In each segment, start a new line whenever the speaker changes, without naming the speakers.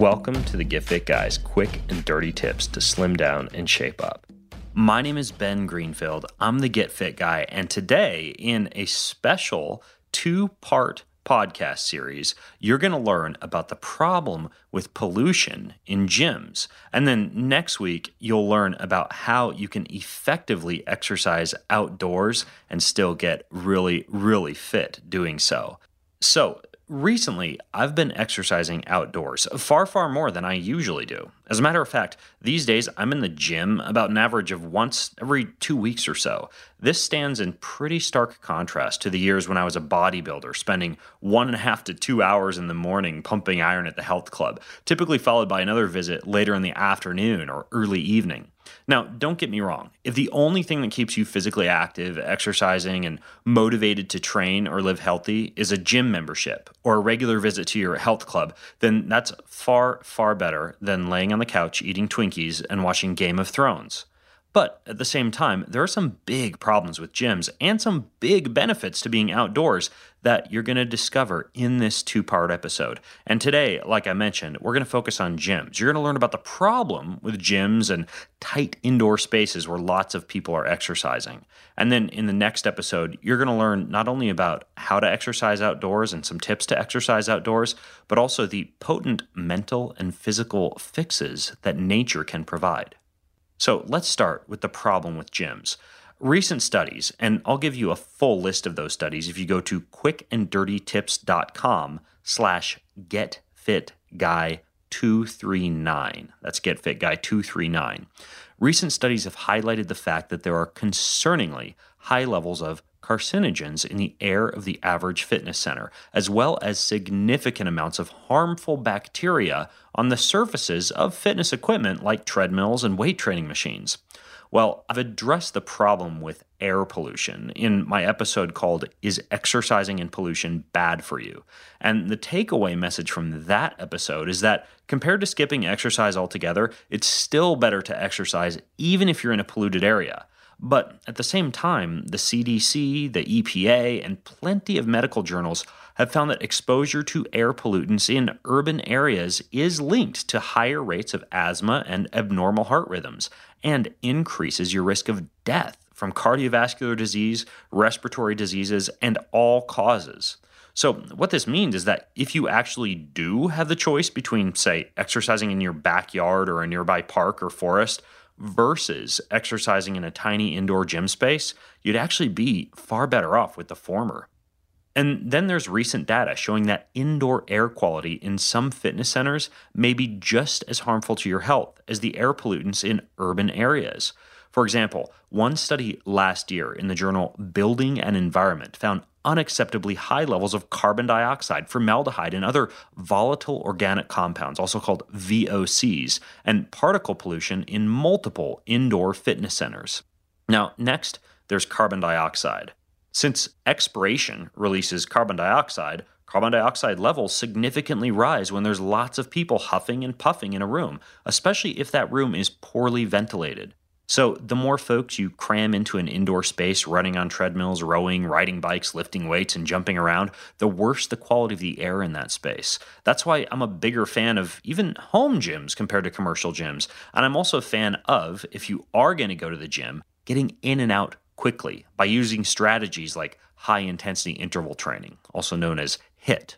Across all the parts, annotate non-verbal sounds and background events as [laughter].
Welcome to the Get Fit Guys quick and dirty tips to slim down and shape up. My name is Ben Greenfield. I'm the Get Fit Guy, and today, in a special two part podcast series, you're going to learn about the problem with pollution in gyms. And then next week, you'll learn about how you can effectively exercise outdoors and still get really, really fit doing so. So, Recently, I've been exercising outdoors far, far more than I usually do. As a matter of fact, these days I'm in the gym about an average of once every two weeks or so. This stands in pretty stark contrast to the years when I was a bodybuilder, spending one and a half to two hours in the morning pumping iron at the health club, typically followed by another visit later in the afternoon or early evening. Now, don't get me wrong. If the only thing that keeps you physically active, exercising, and motivated to train or live healthy is a gym membership or a regular visit to your health club, then that's far, far better than laying on the couch eating Twinkies and watching Game of Thrones. But at the same time, there are some big problems with gyms and some big benefits to being outdoors that you're going to discover in this two part episode. And today, like I mentioned, we're going to focus on gyms. You're going to learn about the problem with gyms and tight indoor spaces where lots of people are exercising. And then in the next episode, you're going to learn not only about how to exercise outdoors and some tips to exercise outdoors, but also the potent mental and physical fixes that nature can provide. So let's start with the problem with gyms. Recent studies, and I'll give you a full list of those studies if you go to quickanddirtytips.com slash getfitguy239. That's getfitguy239. Recent studies have highlighted the fact that there are concerningly high levels of carcinogens in the air of the average fitness center, as well as significant amounts of harmful bacteria on the surfaces of fitness equipment like treadmills and weight training machines. Well, I've addressed the problem with air pollution in my episode called Is Exercising in Pollution Bad for You? And the takeaway message from that episode is that compared to skipping exercise altogether, it's still better to exercise even if you're in a polluted area. But at the same time, the CDC, the EPA, and plenty of medical journals have found that exposure to air pollutants in urban areas is linked to higher rates of asthma and abnormal heart rhythms and increases your risk of death from cardiovascular disease, respiratory diseases, and all causes. So, what this means is that if you actually do have the choice between, say, exercising in your backyard or a nearby park or forest, versus exercising in a tiny indoor gym space, you'd actually be far better off with the former. And then there's recent data showing that indoor air quality in some fitness centers may be just as harmful to your health as the air pollutants in urban areas. For example, one study last year in the journal Building and Environment found unacceptably high levels of carbon dioxide, formaldehyde, and other volatile organic compounds, also called VOCs, and particle pollution in multiple indoor fitness centers. Now, next, there's carbon dioxide. Since expiration releases carbon dioxide, carbon dioxide levels significantly rise when there's lots of people huffing and puffing in a room, especially if that room is poorly ventilated. So, the more folks you cram into an indoor space running on treadmills, rowing, riding bikes, lifting weights, and jumping around, the worse the quality of the air in that space. That's why I'm a bigger fan of even home gyms compared to commercial gyms. And I'm also a fan of, if you are going to go to the gym, getting in and out quickly by using strategies like high intensity interval training, also known as HIIT.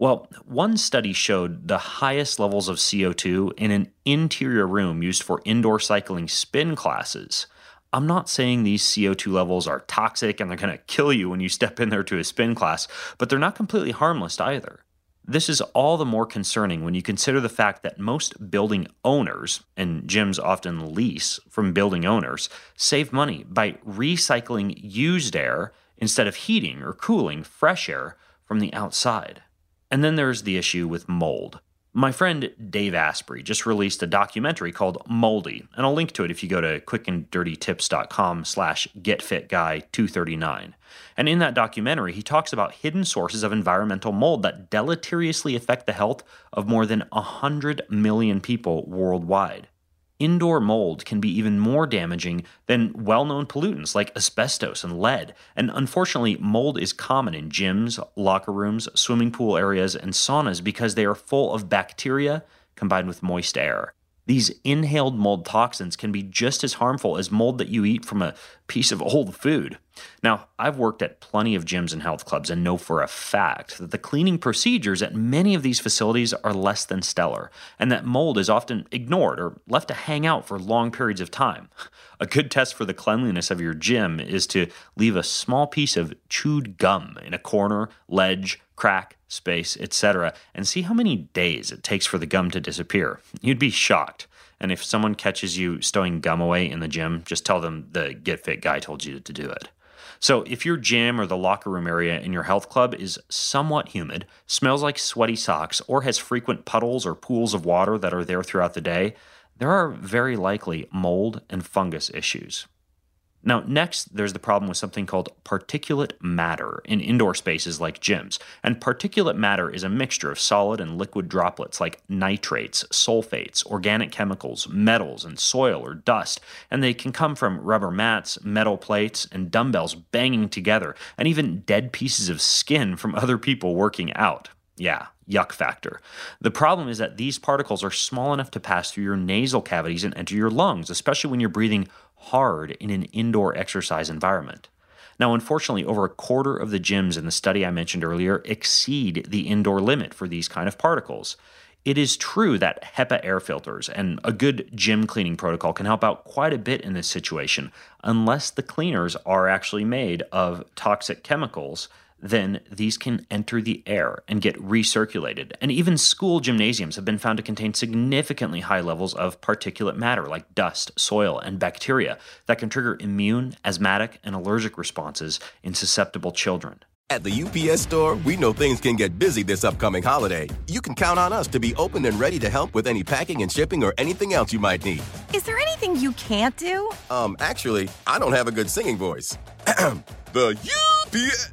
Well, one study showed the highest levels of CO2 in an interior room used for indoor cycling spin classes. I'm not saying these CO2 levels are toxic and they're going to kill you when you step in there to a spin class, but they're not completely harmless either. This is all the more concerning when you consider the fact that most building owners, and gyms often lease from building owners, save money by recycling used air instead of heating or cooling fresh air from the outside. And then there's the issue with mold. My friend Dave Asprey just released a documentary called Moldy, and I'll link to it if you go to quickanddirtytips.com slash getfitguy239. And in that documentary, he talks about hidden sources of environmental mold that deleteriously affect the health of more than 100 million people worldwide indoor mold can be even more damaging than well known pollutants like asbestos and lead. And unfortunately, mold is common in gyms, locker rooms, swimming pool areas, and saunas because they are full of bacteria combined with moist air. These inhaled mold toxins can be just as harmful as mold that you eat from a piece of old food. Now, I've worked at plenty of gyms and health clubs and know for a fact that the cleaning procedures at many of these facilities are less than stellar, and that mold is often ignored or left to hang out for long periods of time. A good test for the cleanliness of your gym is to leave a small piece of chewed gum in a corner, ledge, crack, space, etc., and see how many days it takes for the gum to disappear. You'd be shocked. And if someone catches you stowing gum away in the gym, just tell them the Get Fit guy told you to do it. So, if your gym or the locker room area in your health club is somewhat humid, smells like sweaty socks, or has frequent puddles or pools of water that are there throughout the day, there are very likely mold and fungus issues. Now, next, there's the problem with something called particulate matter in indoor spaces like gyms. And particulate matter is a mixture of solid and liquid droplets like nitrates, sulfates, organic chemicals, metals, and soil or dust. And they can come from rubber mats, metal plates, and dumbbells banging together, and even dead pieces of skin from other people working out. Yeah, yuck factor. The problem is that these particles are small enough to pass through your nasal cavities and enter your lungs, especially when you're breathing hard in an indoor exercise environment. Now, unfortunately, over a quarter of the gyms in the study I mentioned earlier exceed the indoor limit for these kind of particles. It is true that HEPA air filters and a good gym cleaning protocol can help out quite a bit in this situation, unless the cleaners are actually made of toxic chemicals then these can enter the air and get recirculated. And even school gymnasiums have been found to contain significantly high levels of particulate matter like dust, soil, and bacteria that can trigger immune, asthmatic, and allergic responses in susceptible children.
At the UPS store, we know things can get busy this upcoming holiday. You can count on us to be open and ready to help with any packing and shipping or anything else you might need.
Is there anything you can't do?
Um, actually, I don't have a good singing voice. [clears throat] the UPS.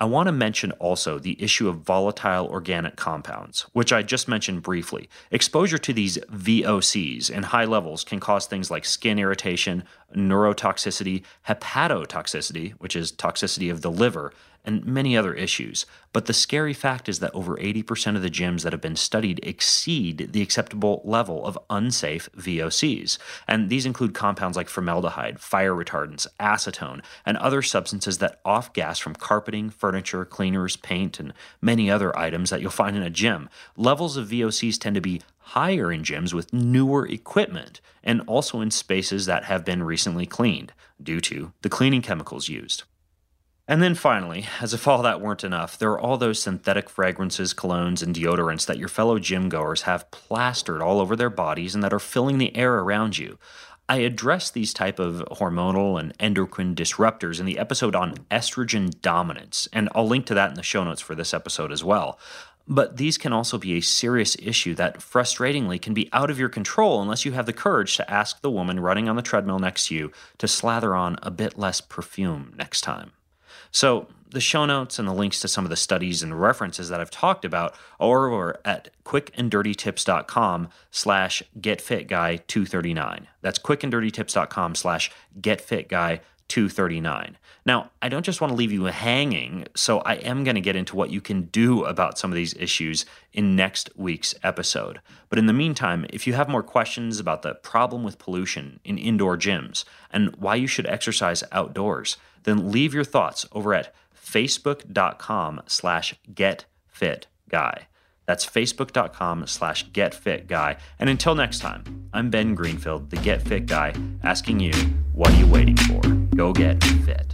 I want to mention also the issue of volatile organic compounds, which I just mentioned briefly. Exposure to these VOCs in high levels can cause things like skin irritation, neurotoxicity, hepatotoxicity, which is toxicity of the liver, and many other issues. But the scary fact is that over 80% of the gyms that have been studied exceed the acceptable level of unsafe VOCs. And these include compounds like formaldehyde, fire retardants, acetone, and other substances that off gas from carpeting, furniture, cleaners, paint, and many other items that you'll find in a gym. Levels of VOCs tend to be higher in gyms with newer equipment and also in spaces that have been recently cleaned due to the cleaning chemicals used. And then finally, as if all that weren't enough, there are all those synthetic fragrances, colognes, and deodorants that your fellow gym goers have plastered all over their bodies and that are filling the air around you. I address these type of hormonal and endocrine disruptors in the episode on estrogen dominance, and I'll link to that in the show notes for this episode as well. But these can also be a serious issue that frustratingly can be out of your control unless you have the courage to ask the woman running on the treadmill next to you to slather on a bit less perfume next time. So the show notes and the links to some of the studies and references that I've talked about are over at quickanddirtytips.com slash getfitguy239. That's quickanddirtytips.com slash getfitguy239. Now, I don't just want to leave you hanging, so I am going to get into what you can do about some of these issues in next week's episode. But in the meantime, if you have more questions about the problem with pollution in indoor gyms and why you should exercise outdoors, then leave your thoughts over at facebook.com slash getfitguy. That's facebook.com slash getfitguy. And until next time, I'm Ben Greenfield, the Get Fit Guy, asking you, what are you waiting for? Go get fit.